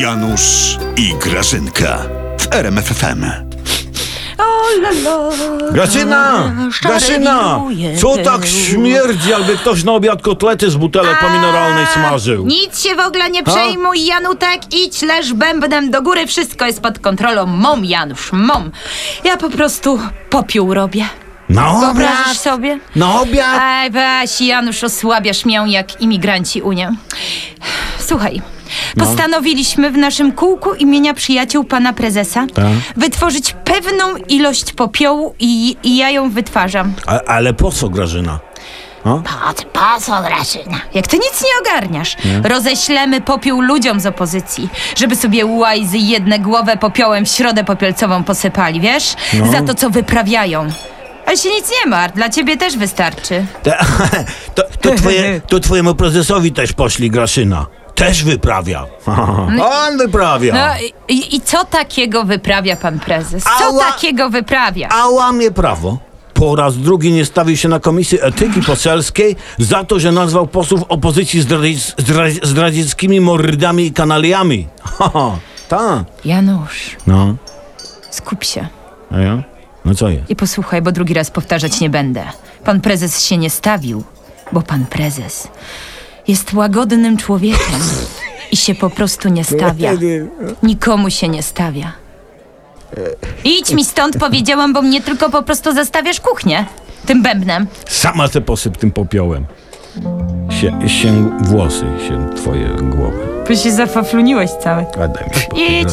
Janusz i Grażynka w RMFFM. Grażyna! Grażyna! Co tak śmierdzi, jakby ktoś na obiad kotlety z butelek pomineralnej smażył? Nic się w ogóle nie przejmuj, Janutek. Idź, leż bębnem do góry. Wszystko jest pod kontrolą. Mom, Janusz, mom. Ja po prostu popiół robię. Na Wyobrażasz obiad? sobie? Na obiad? Ej, weź, Janusz, osłabiasz mię jak imigranci Unię. Słuchaj. Postanowiliśmy w naszym kółku imienia przyjaciół pana prezesa Tak. wytworzyć pewną ilość popiołu i, i ja ją wytwarzam. A, ale po co, Grażyna? Po, po co, Grażyna? Jak ty nic nie ogarniasz. Roześlemy popiół ludziom z opozycji, żeby sobie łajzy jedne głowę popiołem w środę popielcową posypali, wiesz? No. Za to, co wyprawiają. Ale się nic nie martw, dla ciebie też wystarczy. To, to, twoje, to twojemu prezesowi też poszli, Graszyna. Też wyprawia. On wyprawia. No i, i, co takiego wyprawia pan prezes? Co Ała! takiego wyprawia? A łamie prawo. Po raz drugi nie stawił się na Komisji Etyki Poselskiej za to, że nazwał posłów opozycji zdradziec, zdra- zdradzieckimi mordami i kanaliami. Haha, tak. Janusz, No, skup się a ja? No co jest? i posłuchaj, bo drugi raz powtarzać nie będę. Pan prezes się nie stawił, bo pan prezes jest łagodnym człowiekiem i się po prostu nie stawia. Nikomu się nie stawia. Idź mi stąd, powiedziałam, bo mnie tylko po prostu zastawiasz kuchnię. Tym bębnem. Sama se posyp tym popiołem. Sie, się włosy, się twoje głowy. Bo się zafafluniłeś cały. A daj mi spokój, Idź.